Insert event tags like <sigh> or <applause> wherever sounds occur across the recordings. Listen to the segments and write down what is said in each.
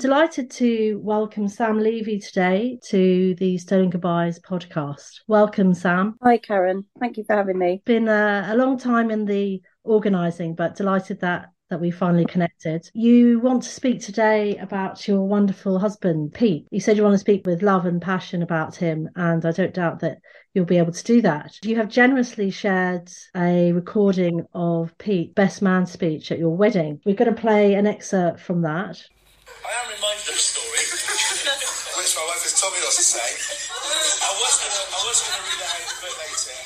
Delighted to welcome Sam Levy today to the Stolen Goodbyes podcast. Welcome, Sam. Hi, Karen. Thank you for having me. Been a, a long time in the organising, but delighted that that we finally connected. You want to speak today about your wonderful husband, Pete. You said you want to speak with love and passion about him, and I don't doubt that you'll be able to do that. You have generously shared a recording of Pete's best man speech at your wedding. We're going to play an excerpt from that. I am reminded of a story, <laughs> which my wife has told me not to say. I was gonna, I was gonna read it out a bit later,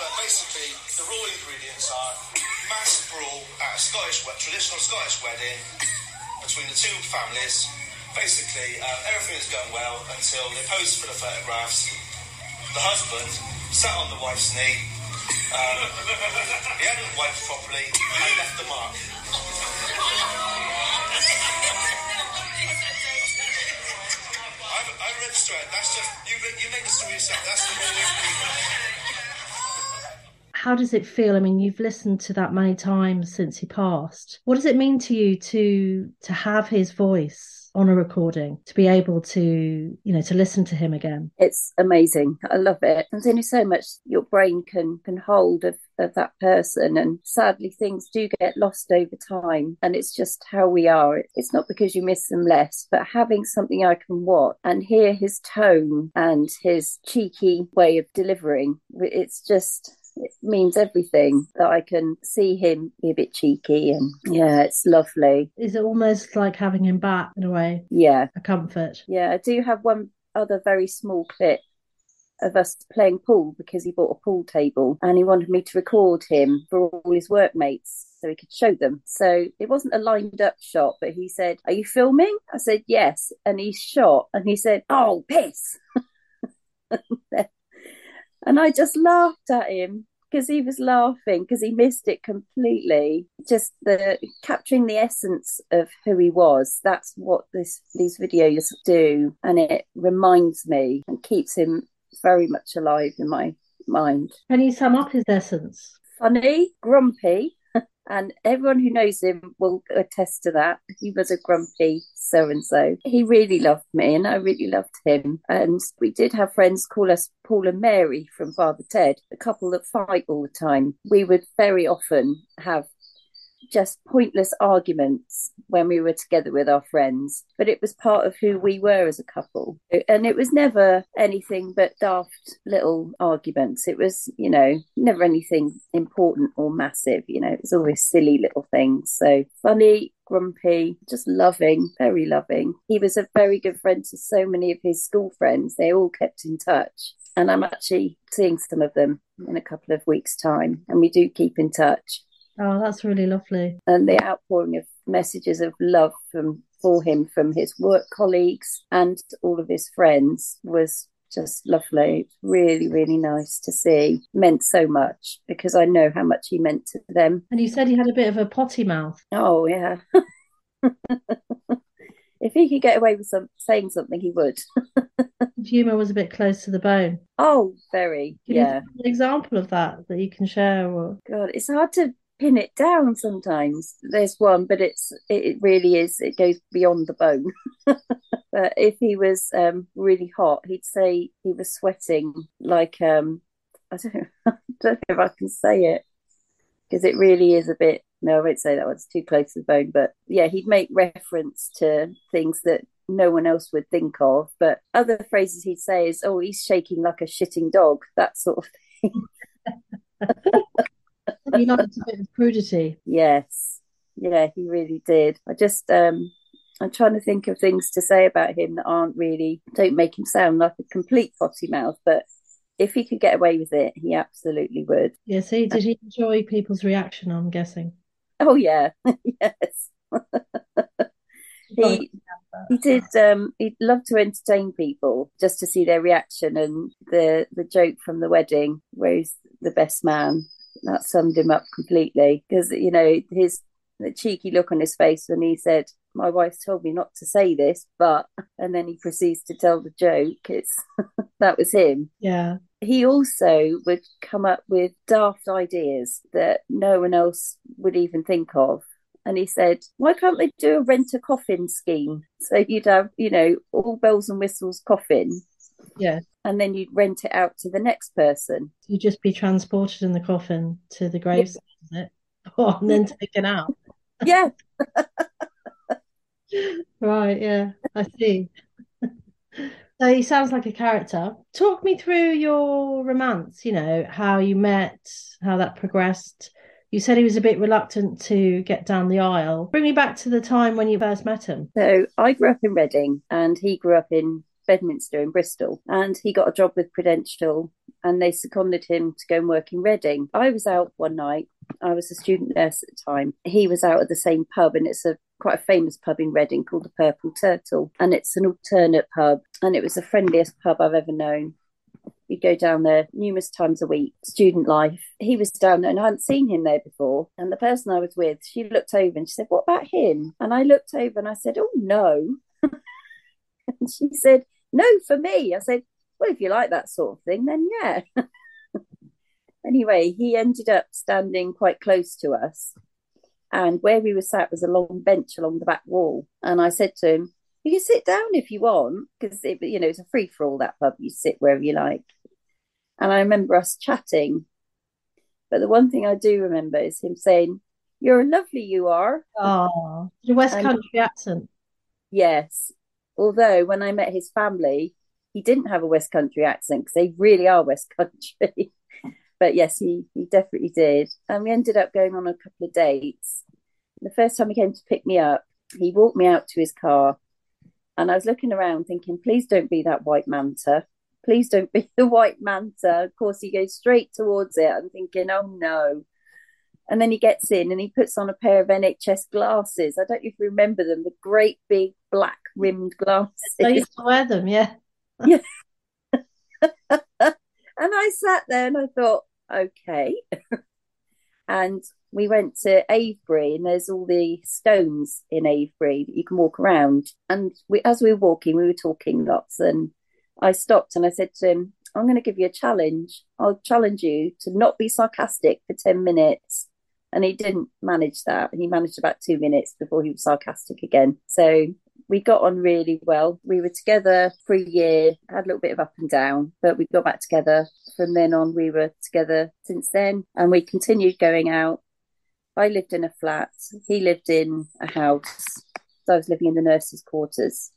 but basically the raw ingredients are mass brawl at a Scottish, traditional Scottish wedding between the two families. Basically, uh, everything is going well until they pose for the photographs. The husband sat on the wife's knee. Um, he hadn't wiped properly and left the mark. Read. That's just you. You make the story yourself. That's the whole How does it feel? I mean, you've listened to that many times since he passed. What does it mean to you to to have his voice on a recording, to be able to, you know, to listen to him again? It's amazing. I love it. There's only so much your brain can can hold of of that person and sadly things do get lost over time and it's just how we are it's not because you miss them less but having something i can watch and hear his tone and his cheeky way of delivering it's just it means everything that I can see him be a bit cheeky and yeah, it's lovely. Is it almost like having him back in a way? Yeah. A comfort. Yeah, I do have one other very small clip of us playing pool because he bought a pool table and he wanted me to record him for all his workmates so he could show them. So it wasn't a lined up shot, but he said, Are you filming? I said, Yes. And he shot and he said, Oh, piss. <laughs> and I just laughed at him because he was laughing because he missed it completely. Just the capturing the essence of who he was. That's what this these videos do, and it reminds me and keeps him very much alive in my mind. Can you sum up his essence? Funny, grumpy, <laughs> and everyone who knows him will attest to that. He was a grumpy so and so. He really loved me and I really loved him. And we did have friends call us Paul and Mary from Father Ted, a couple that fight all the time. We would very often have just pointless arguments when we were together with our friends, but it was part of who we were as a couple. And it was never anything but daft little arguments. It was, you know, never anything important or massive, you know, it was always silly little things. So funny, grumpy, just loving, very loving. He was a very good friend to so many of his school friends. They all kept in touch. And I'm actually seeing some of them in a couple of weeks' time, and we do keep in touch. Oh, that's really lovely. And the outpouring of messages of love from for him from his work colleagues and all of his friends was just lovely. Really, really nice to see. Meant so much because I know how much he meant to them. And you said he had a bit of a potty mouth. Oh yeah. <laughs> if he could get away with some saying something, he would. <laughs> Humour was a bit close to the bone. Oh, very. Can yeah. an example of that that you can share? Or God, it's hard to pin it down sometimes. There's one, but it's it really is. It goes beyond the bone. <laughs> but if he was um, really hot, he'd say he was sweating like um, <laughs> I don't know, I don't know if I can say it because it really is a bit. No, I won't say that. It's too close to the bone. But yeah, he'd make reference to things that no one else would think of. But other phrases he'd say is, "Oh, he's shaking like a shitting dog," that sort of <laughs> thing. <laughs> he liked a bit of crudity. Yes. Yeah, he really did. I just um I'm trying to think of things to say about him that aren't really don't make him sound like a complete potty mouth, but if he could get away with it, he absolutely would. Yeah, see, did he enjoy people's reaction, I'm guessing? Oh yeah. <laughs> yes. <laughs> he he did. Um, he'd love to entertain people just to see their reaction, and the the joke from the wedding, where he's the best man, that summed him up completely. Because you know his the cheeky look on his face when he said, "My wife told me not to say this, but," and then he proceeds to tell the joke. It's <laughs> that was him. Yeah. He also would come up with daft ideas that no one else would even think of and he said, "Why can't they do a rent a coffin scheme? <laughs> So you'd have, you know, all bells and whistles coffin, Yeah. and then you'd rent it out to the next person." You'd just be transported in the coffin to the is it? Oh, <laughs> and then taken out. Yeah, Right, yeah, I see. <laughs> So he sounds like a character. Talk me through your romance, you know, how you met, how that progressed. You said he was a bit reluctant to get down the aisle. Bring me back to the time when you first met him. So I grew up in Reading and he grew up in Bedminster in Bristol and he got a job with Prudential and they seconded him to go and work in Reading. I was out one night. I was a student nurse at the time. He was out at the same pub and it's a quite a famous pub in Reading called the Purple Turtle and it's an alternate pub and it was the friendliest pub I've ever known. We'd go down there numerous times a week, student life. He was down there and I hadn't seen him there before. And the person I was with, she looked over and she said, What about him? And I looked over and I said, Oh no. <laughs> and she said, No, for me. I said, Well, if you like that sort of thing, then yeah. <laughs> anyway, he ended up standing quite close to us. And where we were sat was a long bench along the back wall. And I said to him, You can sit down if you want, because you know, it's a free for all that pub. You sit wherever you like. And I remember us chatting. But the one thing I do remember is him saying, You're lovely, you are. Oh, the West And- Country accent. Yes. Although when I met his family, he didn't have a West Country accent because they really are West Country. <laughs> but yes, he, he definitely did. And we ended up going on a couple of dates. The first time he came to pick me up, he walked me out to his car. And I was looking around thinking, please don't be that white manta. Please don't be <laughs> the white manta. Of course, he goes straight towards it. I'm thinking, oh no. And then he gets in and he puts on a pair of NHS glasses. I don't know if you remember them, the great big black rimmed glasses. I used to wear them, yeah. <laughs> <laughs> And I sat there and I thought, okay. <laughs> and we went to Avebury, and there's all the stones in Avebury that you can walk around. And we, as we were walking, we were talking lots. And I stopped and I said to him, I'm going to give you a challenge. I'll challenge you to not be sarcastic for 10 minutes. And he didn't manage that. And he managed about two minutes before he was sarcastic again. So we got on really well. We were together for a year, had a little bit of up and down, but we got back together. From then on, we were together since then, and we continued going out. I lived in a flat, he lived in a house. So I was living in the nurses' quarters.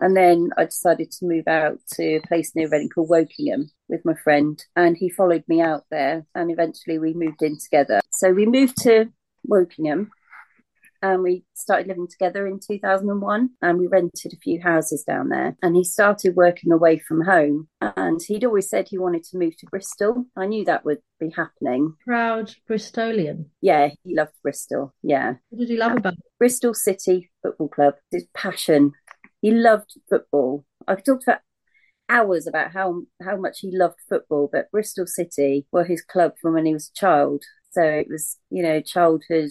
And then I decided to move out to a place near Reading called Wokingham with my friend, and he followed me out there. And eventually we moved in together. So we moved to Wokingham and we started living together in 2001 and we rented a few houses down there. And he started working away from home and he'd always said he wanted to move to bristol. I knew that would be happening. Proud Bristolian. yeah he loved bristol. Yeah. What did he love about it? bristol city football club. His passion. He loved football. I could talk about hours about how how much he loved football but bristol city were his club from when he was a child. So it was you know childhood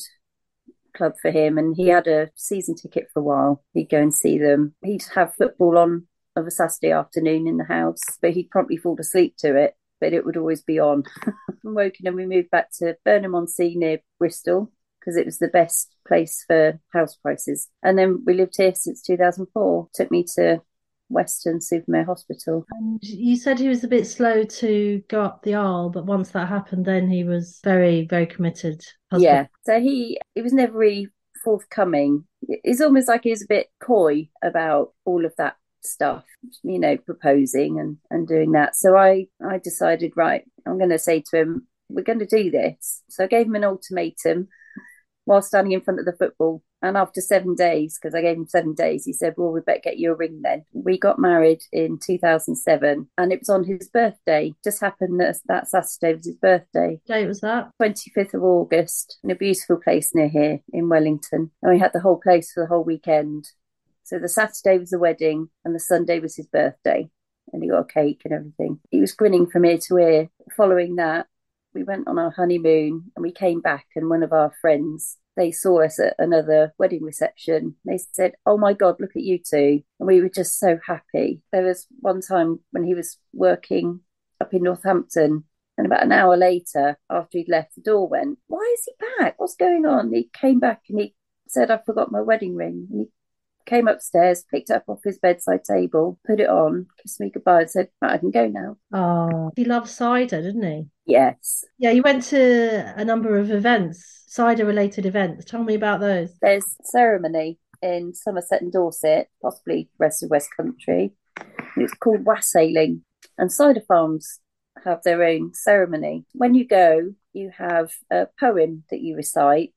club for him and he had a season ticket for a while. He'd go and see them. He'd have football on of a Saturday afternoon in the house, but he'd promptly fall asleep to it. But it would always be on. <laughs> From And we moved back to Burnham on Sea near Bristol because it was the best place for house prices. And then we lived here since 2004. Took me to Weston-super-Mare Hospital. And you said he was a bit slow to go up the aisle, but once that happened, then he was very, very committed. husband. Yeah. So he he was never really forthcoming. It's almost like he was a bit coy about all of that stuff, you know, proposing and, and doing that. So I, I decided, right, I'm going to say to him, we're going to do this. So I gave him an ultimatum while standing in front of the football. And after seven days, because I gave him seven days, he said, Well, we better get you a ring then. We got married in 2007 and it was on his birthday. Just happened that that Saturday was his birthday. What date was that? 25th of August in a beautiful place near here in Wellington. And we had the whole place for the whole weekend. So the Saturday was the wedding and the Sunday was his birthday. And he got a cake and everything. He was grinning from ear to ear. Following that, we went on our honeymoon and we came back and one of our friends they saw us at another wedding reception. They said, Oh my God, look at you two. And we were just so happy. There was one time when he was working up in Northampton, and about an hour later, after he'd left, the door went, Why is he back? What's going on? He came back and he said, I forgot my wedding ring. And he came upstairs, picked it up off his bedside table, put it on, kissed me goodbye, and said, I can go now. Oh, he loved cider, didn't he? Yes. Yeah, you went to a number of events, cider related events. Tell me about those. There's ceremony in Somerset and Dorset, possibly rest of West Country. It's called wassailing, and cider farms have their own ceremony. When you go, you have a poem that you recite,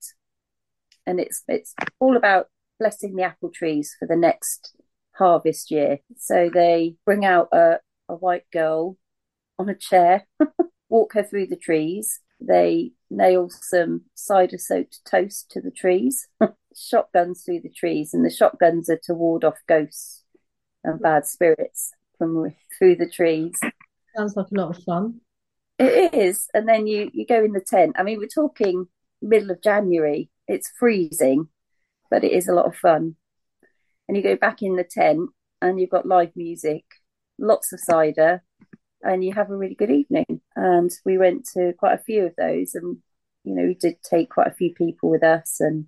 and it's it's all about blessing the apple trees for the next harvest year. So they bring out a, a white girl on a chair, <laughs> walk her through the trees. They nail some cider soaked toast to the trees, <laughs> shotguns through the trees, and the shotguns are to ward off ghosts and bad spirits from through the trees. Sounds like a lot of fun. It is, and then you you go in the tent. I mean, we're talking middle of January. It's freezing, but it is a lot of fun. And you go back in the tent and you've got live music, lots of cider, and you have a really good evening. And we went to quite a few of those, and you know, we did take quite a few people with us, and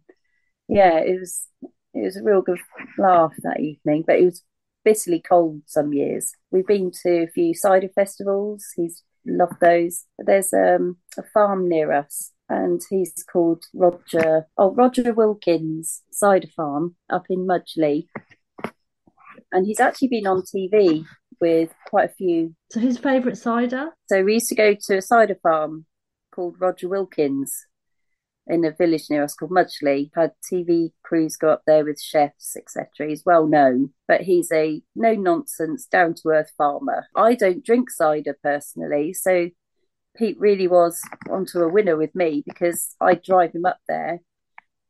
yeah, it was it was a real good laugh that evening. But it was bitterly cold some years. We've been to a few cider festivals. He's loved those. There's um, a farm near us and he's called Roger. Oh, Roger Wilkins Cider Farm up in Mudgley, and he's actually been on TV with quite a few. So his favourite cider? So we used to go to a cider farm called Roger Wilkins in a village near us called Mudgley. Had TV crews go up there with chefs, etc. He's well known, but he's a no nonsense, down to earth farmer. I don't drink cider personally, so Pete really was onto a winner with me because I'd drive him up there.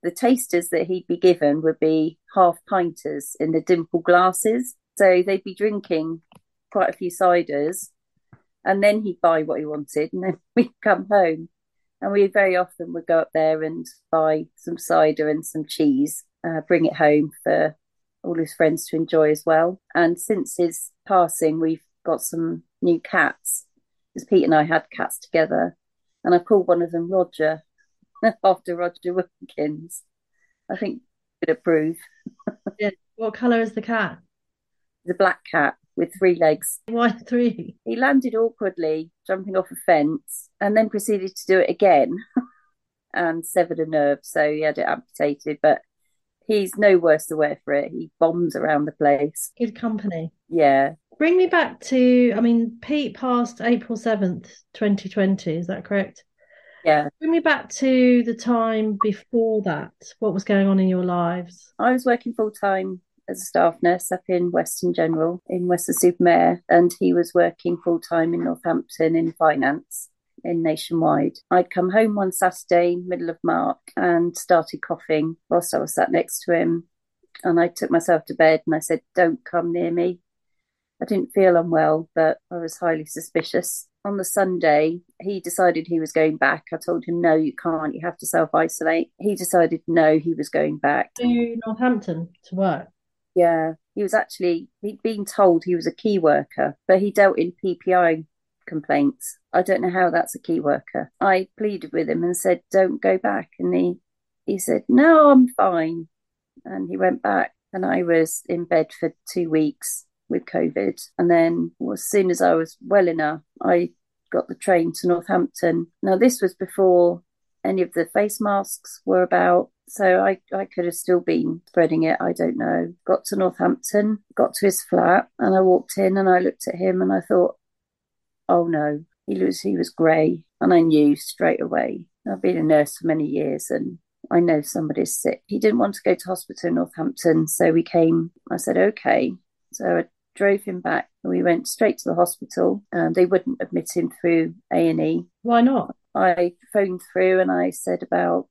The tasters that he'd be given would be half pinters in the dimple glasses. So they'd be drinking quite a few ciders and then he'd buy what he wanted and then <laughs> we'd come home. And we very often would go up there and buy some cider and some cheese, uh, bring it home for all his friends to enjoy as well. And since his passing, we've got some new cats because Pete and I had cats together, and I called one of them Roger <laughs> after Roger Wilkins. I think would approve. yeah. What colour is the cat? The black cat with three legs. Why three? He landed awkwardly, jumping off a fence, and then proceeded to do it again <laughs> and severed a nerve, so he had it amputated. But he's no worse the wear for it. He bombs around the place. Good company. Yeah. Bring me back to, I mean, Pete passed April 7th, 2020. Is that correct? Yeah. Bring me back to the time before that. What was going on in your lives? I was working full time as a staff nurse up in Weston General in Weston-super-Mare, and he was working full time in Northampton in finance in Nationwide. I'd come home one Saturday, middle of March, and started coughing whilst I was sat next to him. And I took myself to bed and I said, Don't come near me. I didn't feel unwell, but I was highly suspicious. On the Sunday, he decided he was going back. I told him, no, you can't. You have to self isolate. He decided, no, he was going back. To Northampton to work? Yeah. He was actually, he'd been told he was a key worker, but he dealt in PPI complaints. I don't know how that's a key worker. I pleaded with him and said, don't go back. And he, he said, no, I'm fine. And he went back. And I was in bed for two weeks with COVID. And then well, as soon as I was well enough, I got the train to Northampton. Now, this was before any of the face masks were about. So I, I could have still been spreading it. I don't know. Got to Northampton, got to his flat, and I walked in and I looked at him and I thought, oh no, he was he was grey, and I knew straight away. I've been a nurse for many years, and I know somebody's sick. He didn't want to go to hospital in Northampton, so we came. I said, okay. So I drove him back. We went straight to the hospital. Um, they wouldn't admit him through A and E. Why not? I phoned through and I said about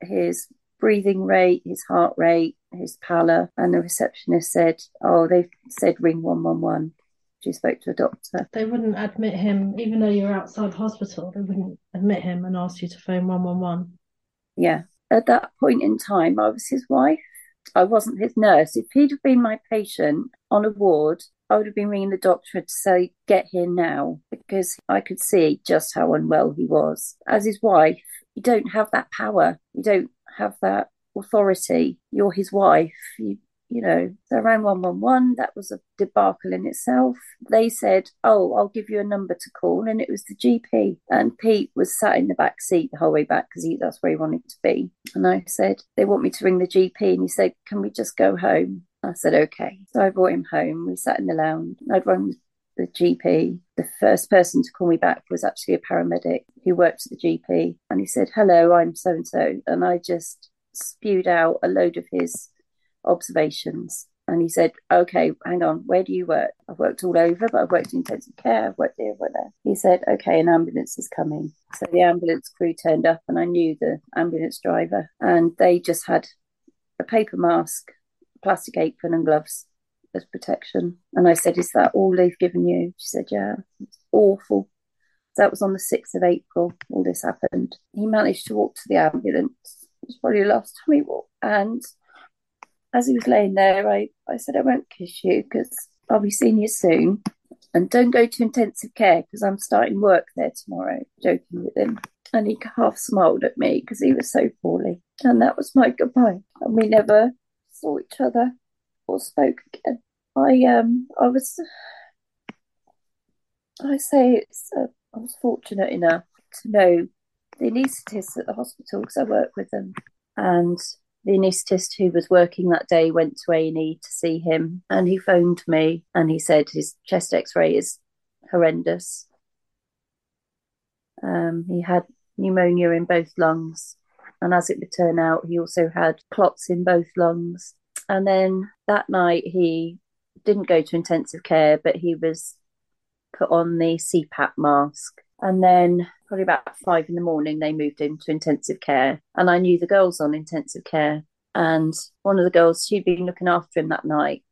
his breathing rate, his heart rate, his pallor. And the receptionist said, Oh, they've said ring 111. She spoke to a doctor. They wouldn't admit him, even though you're outside the hospital, they wouldn't admit him and ask you to phone 111. Yeah. At that point in time, I was his wife. I wasn't his nurse. If he'd have been my patient on a ward, I would have been ringing the doctor to say, get here now, because I could see just how unwell he was. As his wife, you don't have that power. You don't have that authority. You're his wife. You you know, so around 111, that was a debacle in itself. They said, Oh, I'll give you a number to call. And it was the GP. And Pete was sat in the back seat the whole way back because that's where he wanted to be. And I said, They want me to ring the GP. And he said, Can we just go home? I said, Okay. So I brought him home. We sat in the lounge. I'd rung the GP. The first person to call me back was actually a paramedic who worked at the GP. And he said, Hello, I'm so and so. And I just spewed out a load of his observations. And he said, Okay, hang on, where do you work? I've worked all over, but I've worked in intensive care, I've worked here, I've worked there. He said, Okay, an ambulance is coming. So the ambulance crew turned up, and I knew the ambulance driver, and they just had a paper mask, plastic apron, and gloves as protection. And I said, Is that all they've given you? She said, Yeah, it's awful. That was on the 6th of April, all this happened. He managed to walk to the ambulance. It was probably the last time he walked. And as he was laying there, I, I said, I won't kiss you because I'll be seeing you soon. And don't go to intensive care because I'm starting work there tomorrow, joking with him. And he half smiled at me because he was so poorly. And that was my goodbye. And we never saw each other or spoke again. I um I was I say it's uh, I was fortunate enough to know the anaesthetists at the hospital because I work with them, and the anaesthetist who was working that day went to A&E to see him and he phoned me and he said his chest x-ray is horrendous. Um, he had pneumonia in both lungs and as it would turn out he also had clots in both lungs. And then that night he didn't go to intensive care but he was put on the CPAP mask and then probably about five in the morning, they moved him to intensive care. And I knew the girls on intensive care. And one of the girls, she'd been looking after him that night.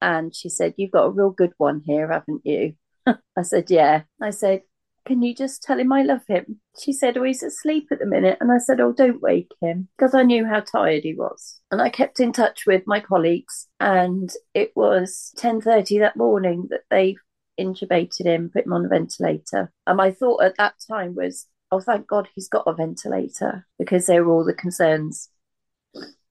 And she said, You've got a real good one here, haven't you? <laughs> I said, Yeah. I said, Can you just tell him I love him? She said, Oh, he's asleep at the minute. And I said, Oh, don't wake him because I knew how tired he was. And I kept in touch with my colleagues. And it was 10.30 that morning that they intubated him, put him on a ventilator. And my thought at that time was, oh, thank God he's got a ventilator because there were all the concerns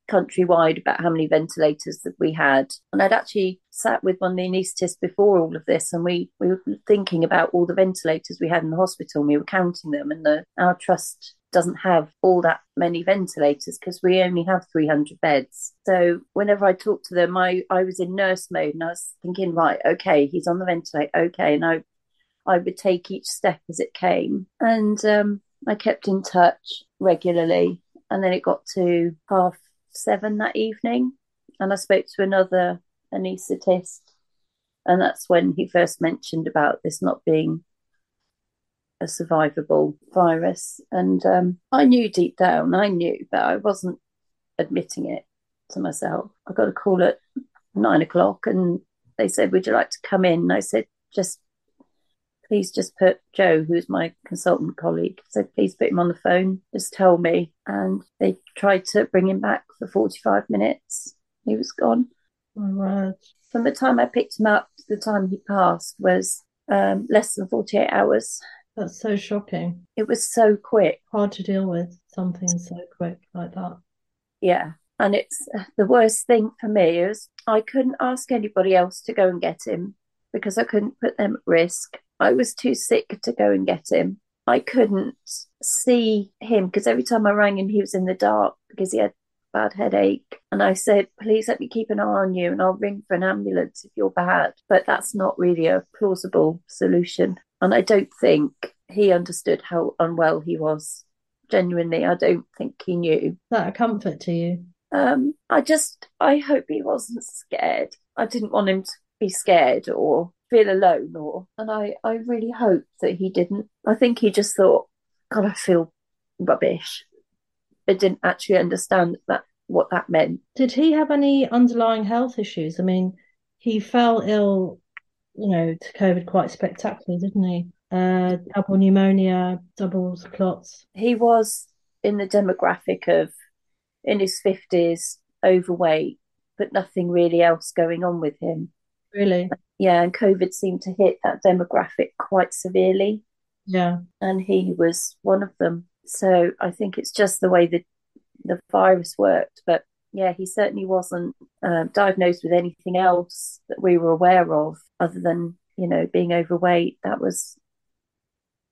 countrywide about how many ventilators that we had. And I'd actually sat with one of the anaesthetists before all of this, and we, we were thinking about all the ventilators we had in the hospital, and we were counting them. And the, our trust doesn't have all that many ventilators because we only have 300 beds. So whenever I talked to them, I, I was in nurse mode and I was thinking, right, okay, he's on the ventilator, okay. And I, I would take each step as it came. And um, I kept in touch regularly. And then it got to half seven that evening. And I spoke to another anaesthetist. And that's when he first mentioned about this not being a survivable virus. And um, I knew deep down, I knew, but I wasn't admitting it to myself. I got a call at nine o'clock and they said, Would you like to come in? And I said, Just please just put Joe, who's my consultant colleague, said, Please put him on the phone, just tell me. And they tried to bring him back for 45 minutes. He was gone. Oh, From the time I picked him up to the time he passed was um, less than 48 hours. That's so shocking. It was so quick. Hard to deal with something so quick like that. Yeah. And it's the worst thing for me is I couldn't ask anybody else to go and get him because I couldn't put them at risk. I was too sick to go and get him. I couldn't see him because every time I rang him, he was in the dark because he had bad headache. And I said, please let me keep an eye on you and I'll ring for an ambulance if you're bad. But that's not really a plausible solution. And I don't think he understood how unwell he was. Genuinely, I don't think he knew. That a comfort to you? Um, I just, I hope he wasn't scared. I didn't want him to be scared or feel alone or, and I, I really hope that he didn't. I think he just thought, God, I feel rubbish I didn't actually understand that what that meant. Did he have any underlying health issues? I mean, he fell ill, you know, to COVID quite spectacularly, didn't he? Uh, double pneumonia, double clots. He was in the demographic of in his fifties, overweight, but nothing really else going on with him. Really? Yeah, and COVID seemed to hit that demographic quite severely. Yeah. And he was one of them. So I think it's just the way that the virus worked. But yeah, he certainly wasn't uh, diagnosed with anything else that we were aware of other than, you know, being overweight. That was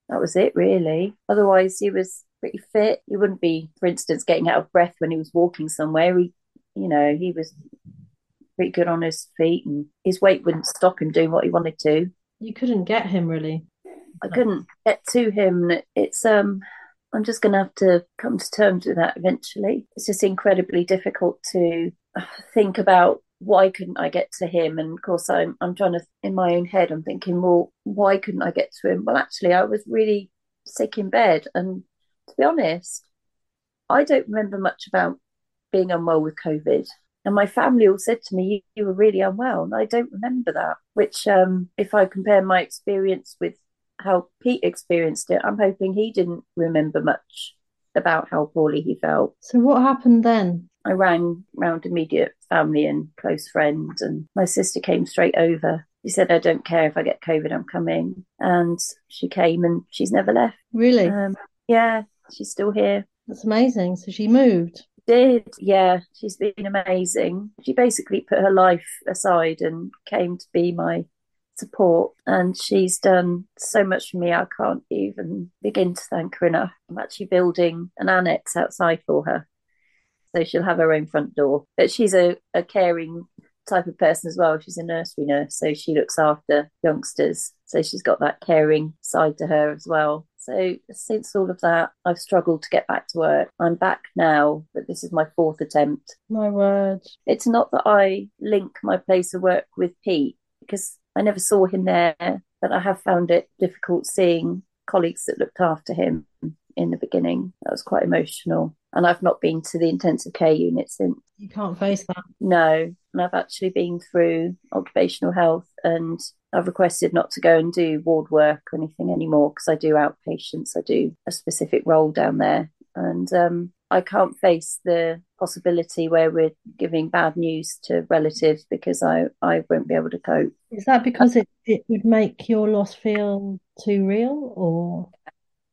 that was it really. Otherwise he was pretty fit. He wouldn't be, for instance, getting out of breath when he was walking somewhere. He you know, he was pretty good on his feet and his weight wouldn't stop him doing what he wanted to. You couldn't get him really. I couldn't get to him. It's um I'm just going to have to come to terms with that eventually. It's just incredibly difficult to think about why couldn't I get to him? And of course, I'm I'm trying to in my own head. I'm thinking, well, why couldn't I get to him? Well, actually, I was really sick in bed, and to be honest, I don't remember much about being unwell with COVID. And my family all said to me, you, you were really unwell. And I don't remember that, which, um, if I compare my experience with how Pete experienced it, I'm hoping he didn't remember much about how poorly he felt. So, what happened then? I rang round immediate family and close friends, and my sister came straight over. She said, I don't care if I get COVID, I'm coming. And she came and she's never left. Really? Um, yeah, she's still here. That's amazing. So, she moved did, yeah. She's been amazing. She basically put her life aside and came to be my support. And she's done so much for me, I can't even begin to thank her enough. I'm actually building an annex outside for her. So she'll have her own front door. But she's a, a caring type of person as well. She's a nursery nurse, so she looks after youngsters. So she's got that caring side to her as well. So since all of that, I've struggled to get back to work. I'm back now, but this is my fourth attempt. My word. It's not that I link my place of work with Pete because I never saw him there, but I have found it difficult seeing colleagues that looked after him in the beginning. That was quite emotional. And I've not been to the intensive care unit since. You can't face that. No. And I've actually been through occupational health and I've requested not to go and do ward work or anything anymore because I do outpatients. I do a specific role down there. And um, I can't face the possibility where we're giving bad news to relatives because I, I won't be able to cope. Is that because it, it would make your loss feel too real or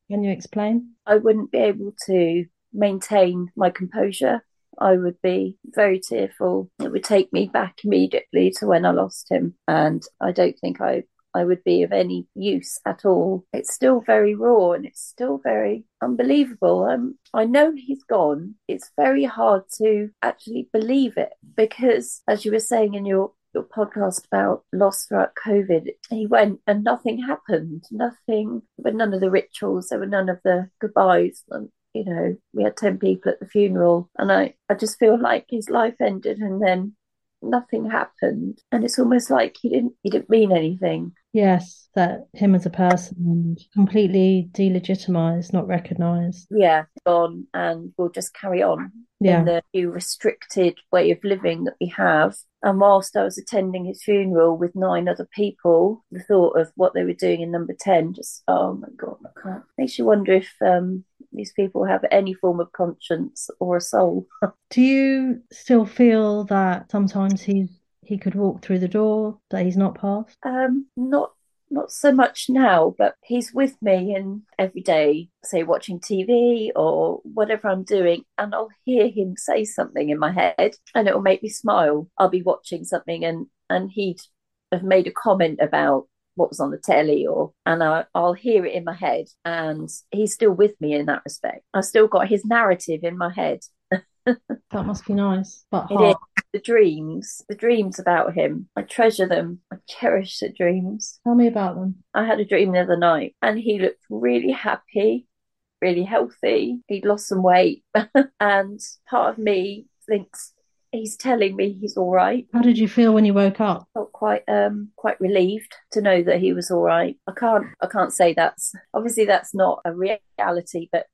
can you explain? I wouldn't be able to maintain my composure. I would be very tearful. It would take me back immediately to when I lost him. And I don't think I I would be of any use at all. It's still very raw and it's still very unbelievable. Um, I know he's gone. It's very hard to actually believe it because, as you were saying in your your podcast about loss throughout COVID, he went and nothing happened. Nothing, but none of the rituals. There were none of the goodbyes. And, you know, we had 10 people at the funeral. And I, I just feel like his life ended and then nothing happened. And it's almost like he didn't, he didn't mean anything. Yes, that him as a person completely delegitimized, not recognized. Yeah, gone and we'll just carry on yeah. in the new restricted way of living that we have. And whilst I was attending his funeral with nine other people, the thought of what they were doing in number 10 just, oh my God, I can't. Makes you wonder if um, these people have any form of conscience or a soul. <laughs> Do you still feel that sometimes he's he could walk through the door that he's not past? Um, not not so much now, but he's with me and every day, say watching TV or whatever I'm doing, and I'll hear him say something in my head and it'll make me smile. I'll be watching something and and he'd have made a comment about what was on the telly or and I, will hear it in my head and he's still with me in that respect. I've still got his narrative in my head <laughs> that must be nice, but. The dreams, the dreams about him. I treasure them. I cherish the dreams. Tell me about them. I had a dream the other night and he looked really happy, really healthy. He'd lost some weight. <laughs> and part of me thinks he's telling me he's all right. How did you feel when you woke up? I felt quite um quite relieved to know that he was all right. I can't I can't say that's obviously that's not a reality, but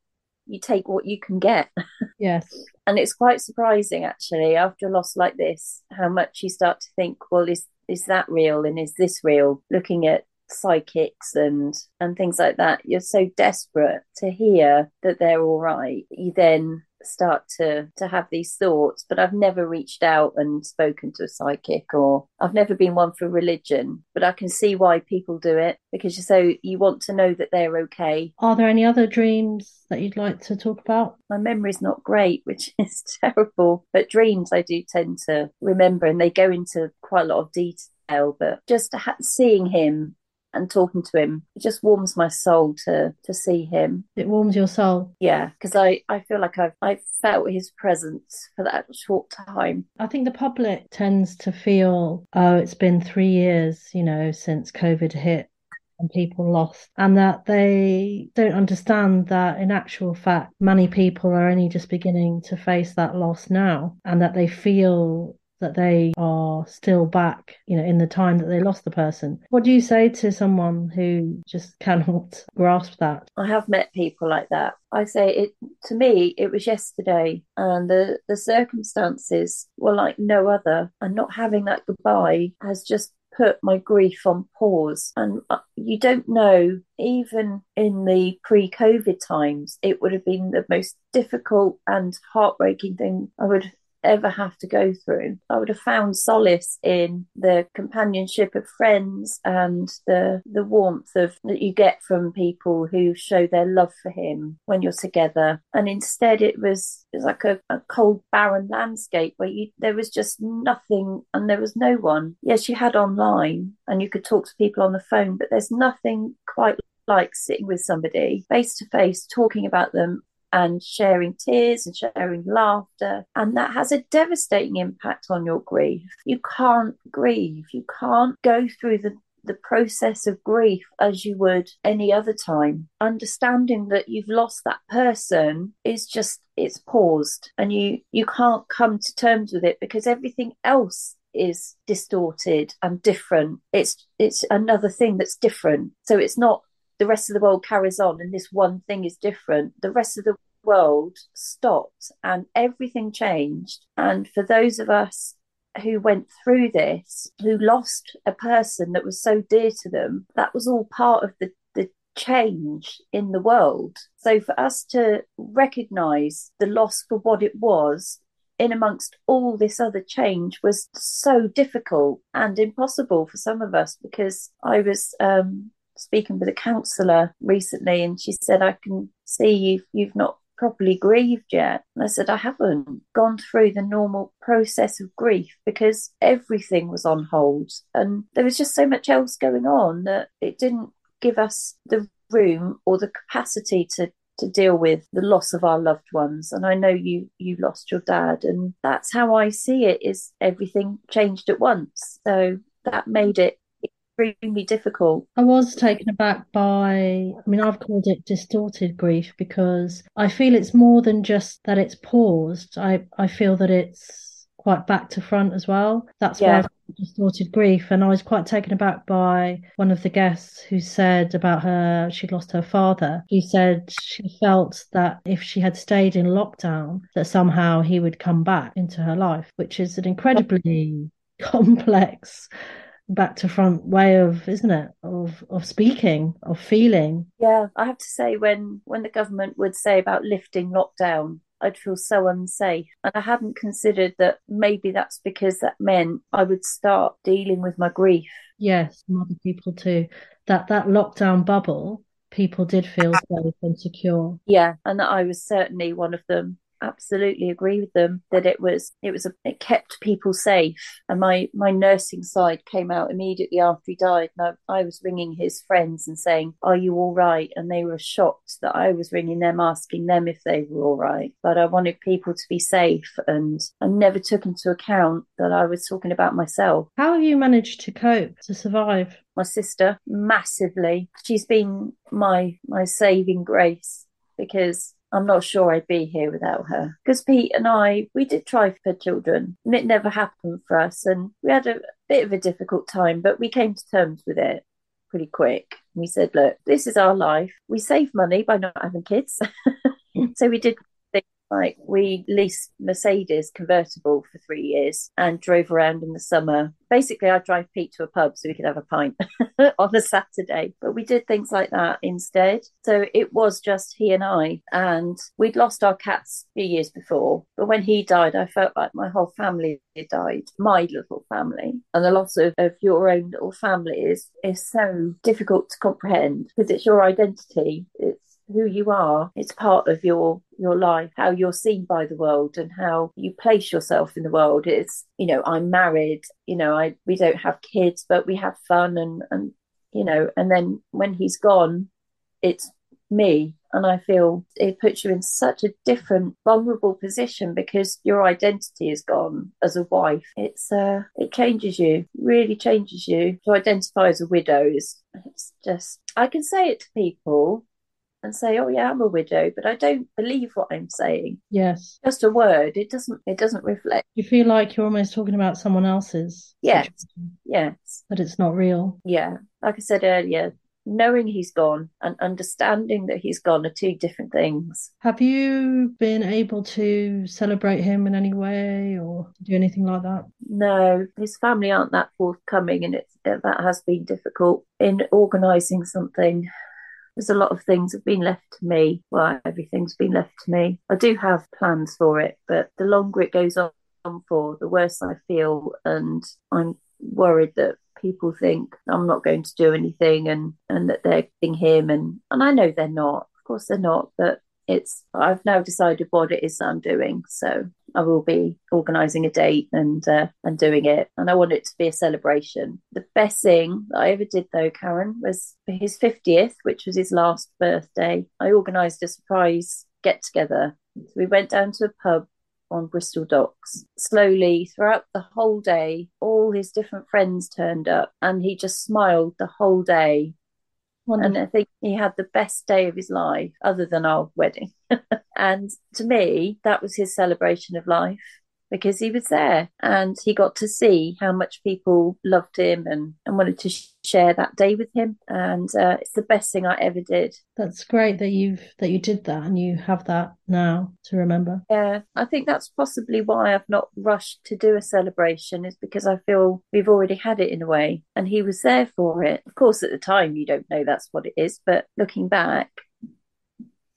you take what you can get. <laughs> Yes. and it's quite surprising actually after a loss like this how much you start to think well is is that real and is this real looking at psychics and and things like that you're so desperate to hear that they're all right you then start to to have these thoughts but i've never reached out and spoken to a psychic or i've never been one for religion but i can see why people do it because you so you want to know that they're okay Are there any other dreams that you'd like to talk about? my memory's not great which <laughs> is terrible but dreams i do tend to remember and they go into quite a lot of detail but just ha- seeing him and talking to him it just warms my soul to to see him It warms your soul. yeah because i i feel like i've i felt his presence for that short time I think the public tends to feel, oh, it's been three years, you know, since COVID hit and people lost, and that they don't understand that in actual fact, many people are only just beginning to face that loss now, and that they feel that they are still back, you know, in the time that they lost the person. What do you say to someone who just <laughs> cannot grasp that? I have met people like that. I say it to me, it was yesterday, and the, the circumstances were like no other. And not having that goodbye has just put my grief on pause. And uh, you don't know, even in the pre COVID times, it would have been the most difficult and heartbreaking thing I would ever have to go through. I would have found solace in the companionship of friends and the the warmth of that you get from people who show their love for him when you're together. And instead it was it was like a, a cold barren landscape where you there was just nothing and there was no one. Yes, you had online and you could talk to people on the phone, but there's nothing quite like sitting with somebody face to face talking about them and sharing tears and sharing laughter. And that has a devastating impact on your grief. You can't grieve, you can't go through the the process of grief as you would any other time. Understanding that you've lost that person is just it's paused and you you can't come to terms with it because everything else is distorted and different. It's it's another thing that's different. So it's not the rest of the world carries on and this one thing is different. The rest of the world stopped and everything changed. And for those of us who went through this, who lost a person that was so dear to them, that was all part of the, the change in the world. So for us to recognize the loss for what it was in amongst all this other change was so difficult and impossible for some of us because I was um, speaking with a counsellor recently and she said, I can see you've, you've not properly grieved yet. And I said, I haven't gone through the normal process of grief because everything was on hold and there was just so much else going on that it didn't give us the room or the capacity to to deal with the loss of our loved ones and i know you you lost your dad and that's how i see it is everything changed at once so that made it extremely difficult I was taken aback by, I mean, I've called it distorted grief because I feel it's more than just that it's paused. I, I feel that it's quite back to front as well. That's why Yeah. I call it distorted grief. And I was quite taken aback by one of the guests who said about her, she'd lost her father. She said she felt that if she had stayed in lockdown, that somehow he would come back into her life, which is an incredibly <laughs> complex back to front way of isn't it of of speaking of feeling Yeah, I have to say when when the government would say about lifting lockdown, I'd feel so unsafe. And I hadn't considered that maybe that's because that meant I would start dealing with my grief. yes from other people too that that lockdown bubble people did feel safe and secure Yeah, and that I was certainly one of them. Absolutely agree with them that it was it was a, it kept people safe. And my my nursing side came out immediately after he died. And I, I was ringing his friends and saying, "Are you all right?" And they were shocked that I was ringing them, asking them if they were all right. But I wanted people to be safe, and I never took into account that I was talking about myself. how have you managed to cope to survive my sister massively. She's been my my saving grace because I'm not sure I'd be here without her. Because Pete and I, we did try for children, and it never happened for us, and we had a bit of a difficult time, but we came to terms with it pretty quick. We said, look, this is our life. We save money by not having kids. <laughs> so we did like we leased Mercedes convertible for three years and drove around in the summer. Basically, I'd drive Pete to a pub so we could have a pint <laughs> on a Saturday. But we did things like that instead. So it was just he and I. And we'd lost our cats a few years before. But when he died, I felt like my whole family died, my little family. And the loss of, of your own little family is, is so difficult to comprehend because it's your identity. It's who you are. It's part of your your life, how you're seen by the world and how you place yourself in the world. It's, you know, I'm married, you know, I we don't have kids, but we have fun and and you know, and then when he's gone, it's me. And I feel it puts you in such a different, vulnerable position because your identity is gone as a wife. It's uh it changes you, really changes you. To identify as a widow is it's just I can say it to people and say, "Oh yeah, I'm a widow," but I don't believe what I'm saying. Yes, just a word. It doesn't. It doesn't reflect. You feel like you're almost talking about someone else's. Yes. Situation, yes. But it's not real. Yeah. Like I said earlier, knowing he's gone and understanding that he's gone are two different things. Have you been able to celebrate him in any way or do anything like that? No, his family aren't that forthcoming, and it's that has been difficult in organising something there's a lot of things have been left to me. Well, everything's been left to me. I do have plans for it, but the longer it goes on for, the worse I feel, and I'm worried that people think I'm not going to do anything and and that they're getting him and and I know they're not. Of course they're not, but it's I've now decided what it is I'm doing. So I will be organising a date and uh, and doing it, and I want it to be a celebration. The best thing that I ever did though, Karen, was for his fiftieth, which was his last birthday. I organised a surprise get together. So we went down to a pub on Bristol Docks. Slowly, throughout the whole day, all his different friends turned up, and he just smiled the whole day Wonderful. And I think he had the best day of his life, other than our wedding. <laughs> and to me, that was his celebration of life because he was there and he got to see how much people loved him and, and wanted to sh- share that day with him. And uh, it's the best thing i ever did. That's great that you've that you did that and you have that now to remember. Yeah i think that's possibly why i've not rushed to do a celebration is because i feel we've already had it in a way and he was there for it. Of course at the time you don't know that's what it is but looking back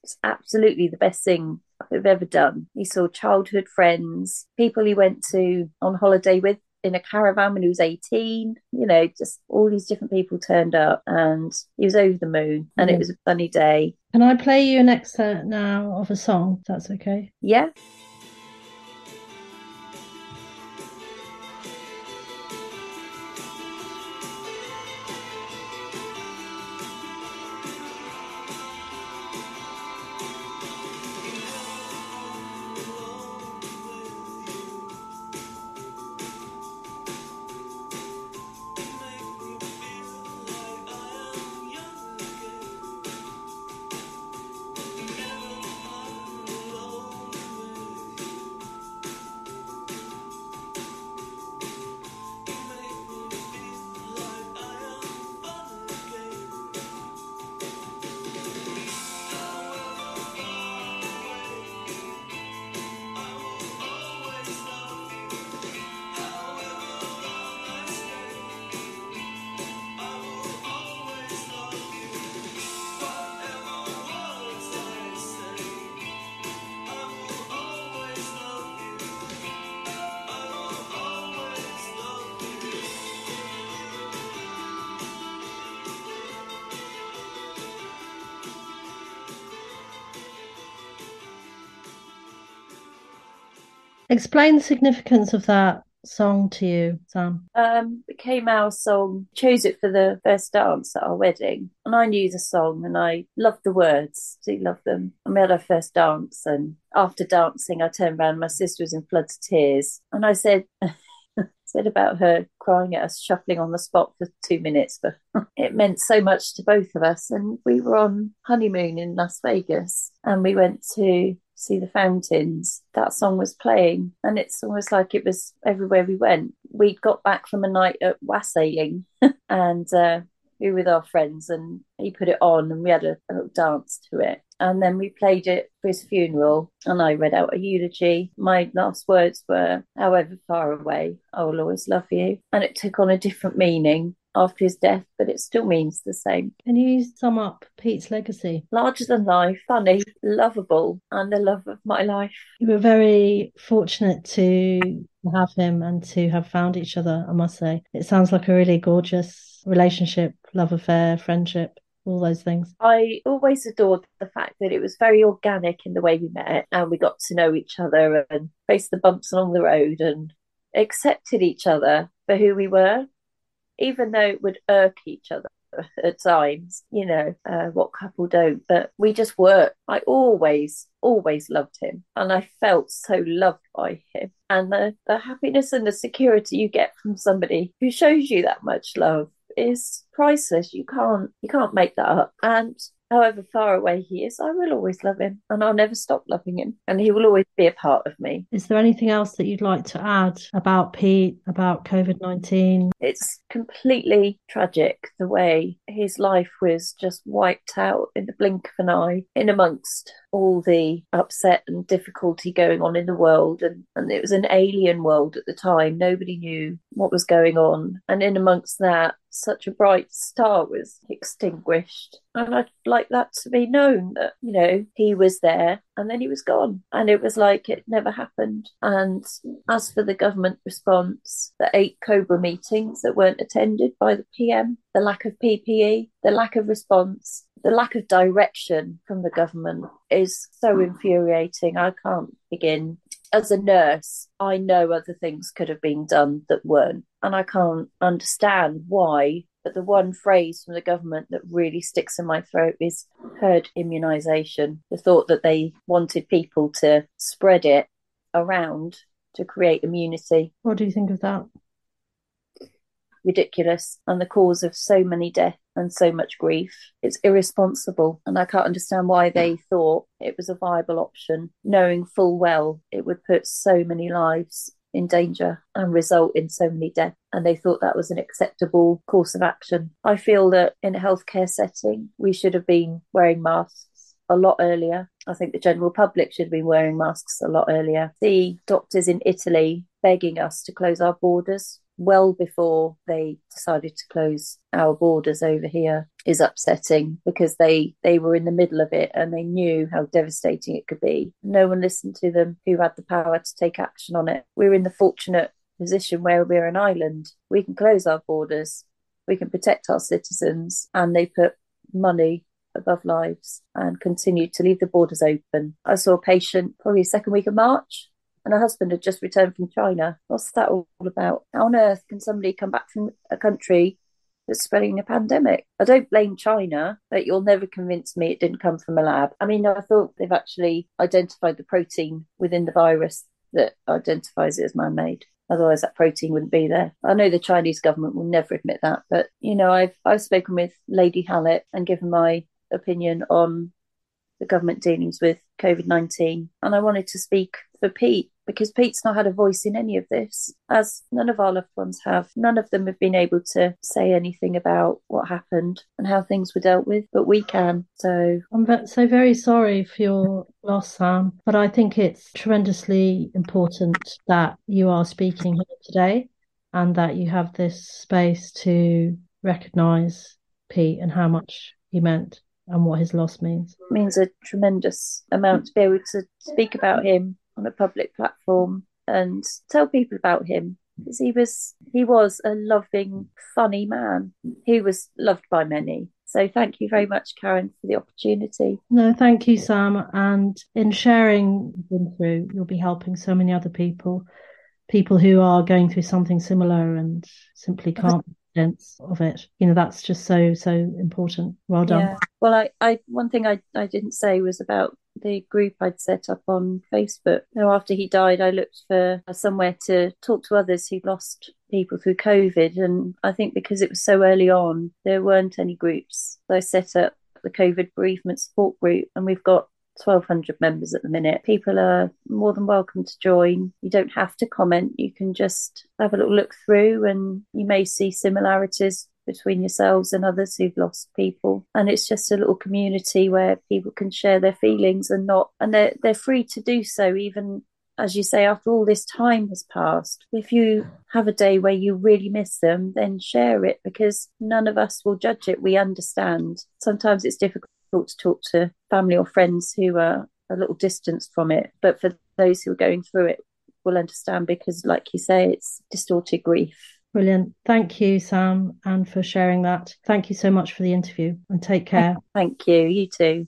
it's absolutely the best thing I've ever done. He saw childhood friends, people he went to on holiday with in a caravan when he was 18. You know, just all these different people turned up and he was over the moon and it was a funny day. Can I play you an excerpt now of a song? If that's okay. Yeah. Explain the significance of that song to you, Sam? Um, it became our song. Chose it for the first dance at our wedding, and I knew the song and I loved the words. Do love them. And we had our first dance, and after dancing, I turned around. My sister was in floods of tears, and I said. <laughs> said about her crying at us shuffling on the spot for two minutes but <laughs> it meant so much to both of us and we were on honeymoon in las vegas and we went to see the fountains, that song was playing. And it's almost like it was everywhere we went. We got back from a night at wassailing <laughs> and uh, we were with our friends and he put it on and we had a, a little dance to it. And then we played it for his funeral and I read out a eulogy. My last words were, however far away, I will always love you. And it took on a different meaning after his death, but it still means the same. Can you sum up Pete's legacy? Larger than life, funny, lovable, and the love of my life. You were very fortunate to have him and to have found each other, I must say. It sounds like a really gorgeous relationship, love affair, friendship all those things. I always adored the fact that it was very organic in the way we met and we got to know each other and faced the bumps along the road and accepted each other for who we were even though it would irk each other at times, you know, uh, what couple don't, but we just worked. I always, always loved him and I felt so loved by him. And the, the happiness and the security you get from somebody who shows you that much love is priceless. You can't, you can't make that up. And however far away he is, I will always love him and I'll never stop loving him. And he will always be a part of me. Is there anything else that you'd like to add about Pete, about COVID 19? It's completely tragic the way his life was just wiped out in the blink of an eye, in amongst all the upset and difficulty going on in the world. And, and it was an alien world at the time. Nobody knew what was going on. And in amongst that, such a bright star was extinguished. And I'd like that to be known that, you know, he was there and then he was gone. And it was like it never happened. And as for the government response, the eight Cobra meetings that weren't attended by the PM, the lack of PPE, the lack of response, the lack of direction from the government is so infuriating. I can't begin. As a nurse, I know other things could have been done that weren't. And I can't understand why. But the one phrase from the government that really sticks in my throat is herd immunisation. The thought that they wanted people to spread it around to create immunity. What do you think of that? Ridiculous and the cause of so many deaths and so much grief. It's irresponsible, and I can't understand why they thought it was a viable option, knowing full well it would put so many lives in danger and result in so many deaths. And they thought that was an acceptable course of action. I feel that in a healthcare setting, we should have been wearing masks a lot earlier. I think the general public should have been wearing masks a lot earlier. The doctors in Italy begging us to close our borders well before they decided to close our borders over here is upsetting because they they were in the middle of it and they knew how devastating it could be. No one listened to them who had the power to take action on it. We're in the fortunate position where we're an island. We can close our borders. We can protect our citizens and they put money above lives and continue to leave the borders open. I saw a patient probably second week of march and her husband had just returned from China. What's that all about? How on earth can somebody come back from a country that's spreading a pandemic? I don't blame China, but you'll never convince me it didn't come from a lab. I mean, I thought they've actually identified the protein within the virus that identifies it as man made. Otherwise, that protein wouldn't be there. I know the Chinese government will never admit that, but you know, I've I've spoken with Lady Hallett and given my opinion on the government dealings with COVID 19. And I wanted to speak for Pete because Pete's not had a voice in any of this, as none of our loved ones have. None of them have been able to say anything about what happened and how things were dealt with, but we can. So I'm so very sorry for your loss, Sam, but I think it's tremendously important that you are speaking here today and that you have this space to recognise Pete and how much he meant and what his loss means. It means a tremendous amount to be able to speak about him on a public platform and tell people about him because he was he was a loving, funny man. He was loved by many. So thank you very much, Karen, for the opportunity. No, thank you, Sam. And in sharing through, you'll be helping so many other people, people who are going through something similar and simply can't of it. You know, that's just so so important. Well done. Yeah. Well, I, I one thing I I didn't say was about the group I'd set up on Facebook. After he died, I looked for somewhere to talk to others who'd lost people through COVID. And I think because it was so early on, there weren't any groups. So I set up the COVID bereavement support group, and we've got 1,200 members at the minute. People are more than welcome to join. You don't have to comment, you can just have a little look through, and you may see similarities between yourselves and others who've lost people. And it's just a little community where people can share their feelings and not, and they're, they're free to do so, even as you say, after all this time has passed. If you have a day where you really miss them, then share it because none of us will judge it. We understand. Sometimes it's difficult to talk to family or friends who are a little distance from it, but for those who are going through it, will understand because, like you say, it's distorted grief. Brilliant. Thank you, Sam, and for sharing that. Thank you so much for the interview and take care. Thank you. You too.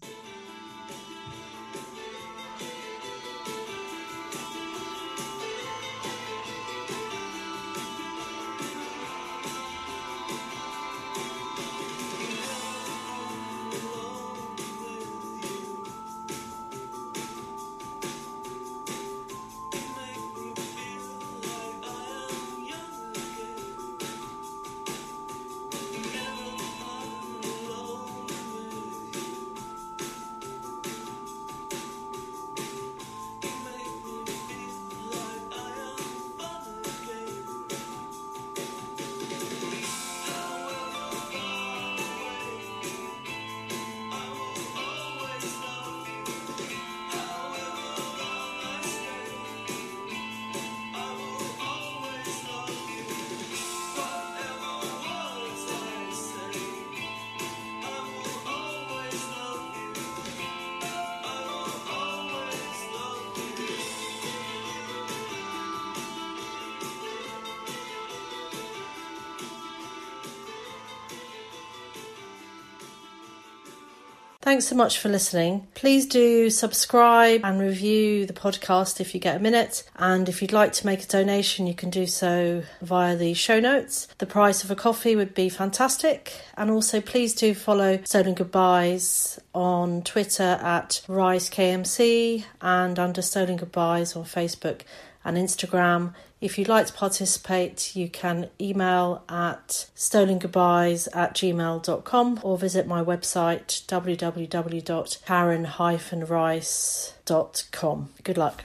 Thanks so much for listening. Please do subscribe and review the podcast if you get a minute. And if you'd like to make a donation, you can do so via the show notes. The price of a coffee would be fantastic. And also, please do follow Stolen Goodbyes on Twitter at RiceKMC and under Stolen Goodbyes on Facebook and Instagram. If you'd like to participate, you can email at stolengoodbyes at gmail.com or visit my website www.karen-rice.com. Good luck.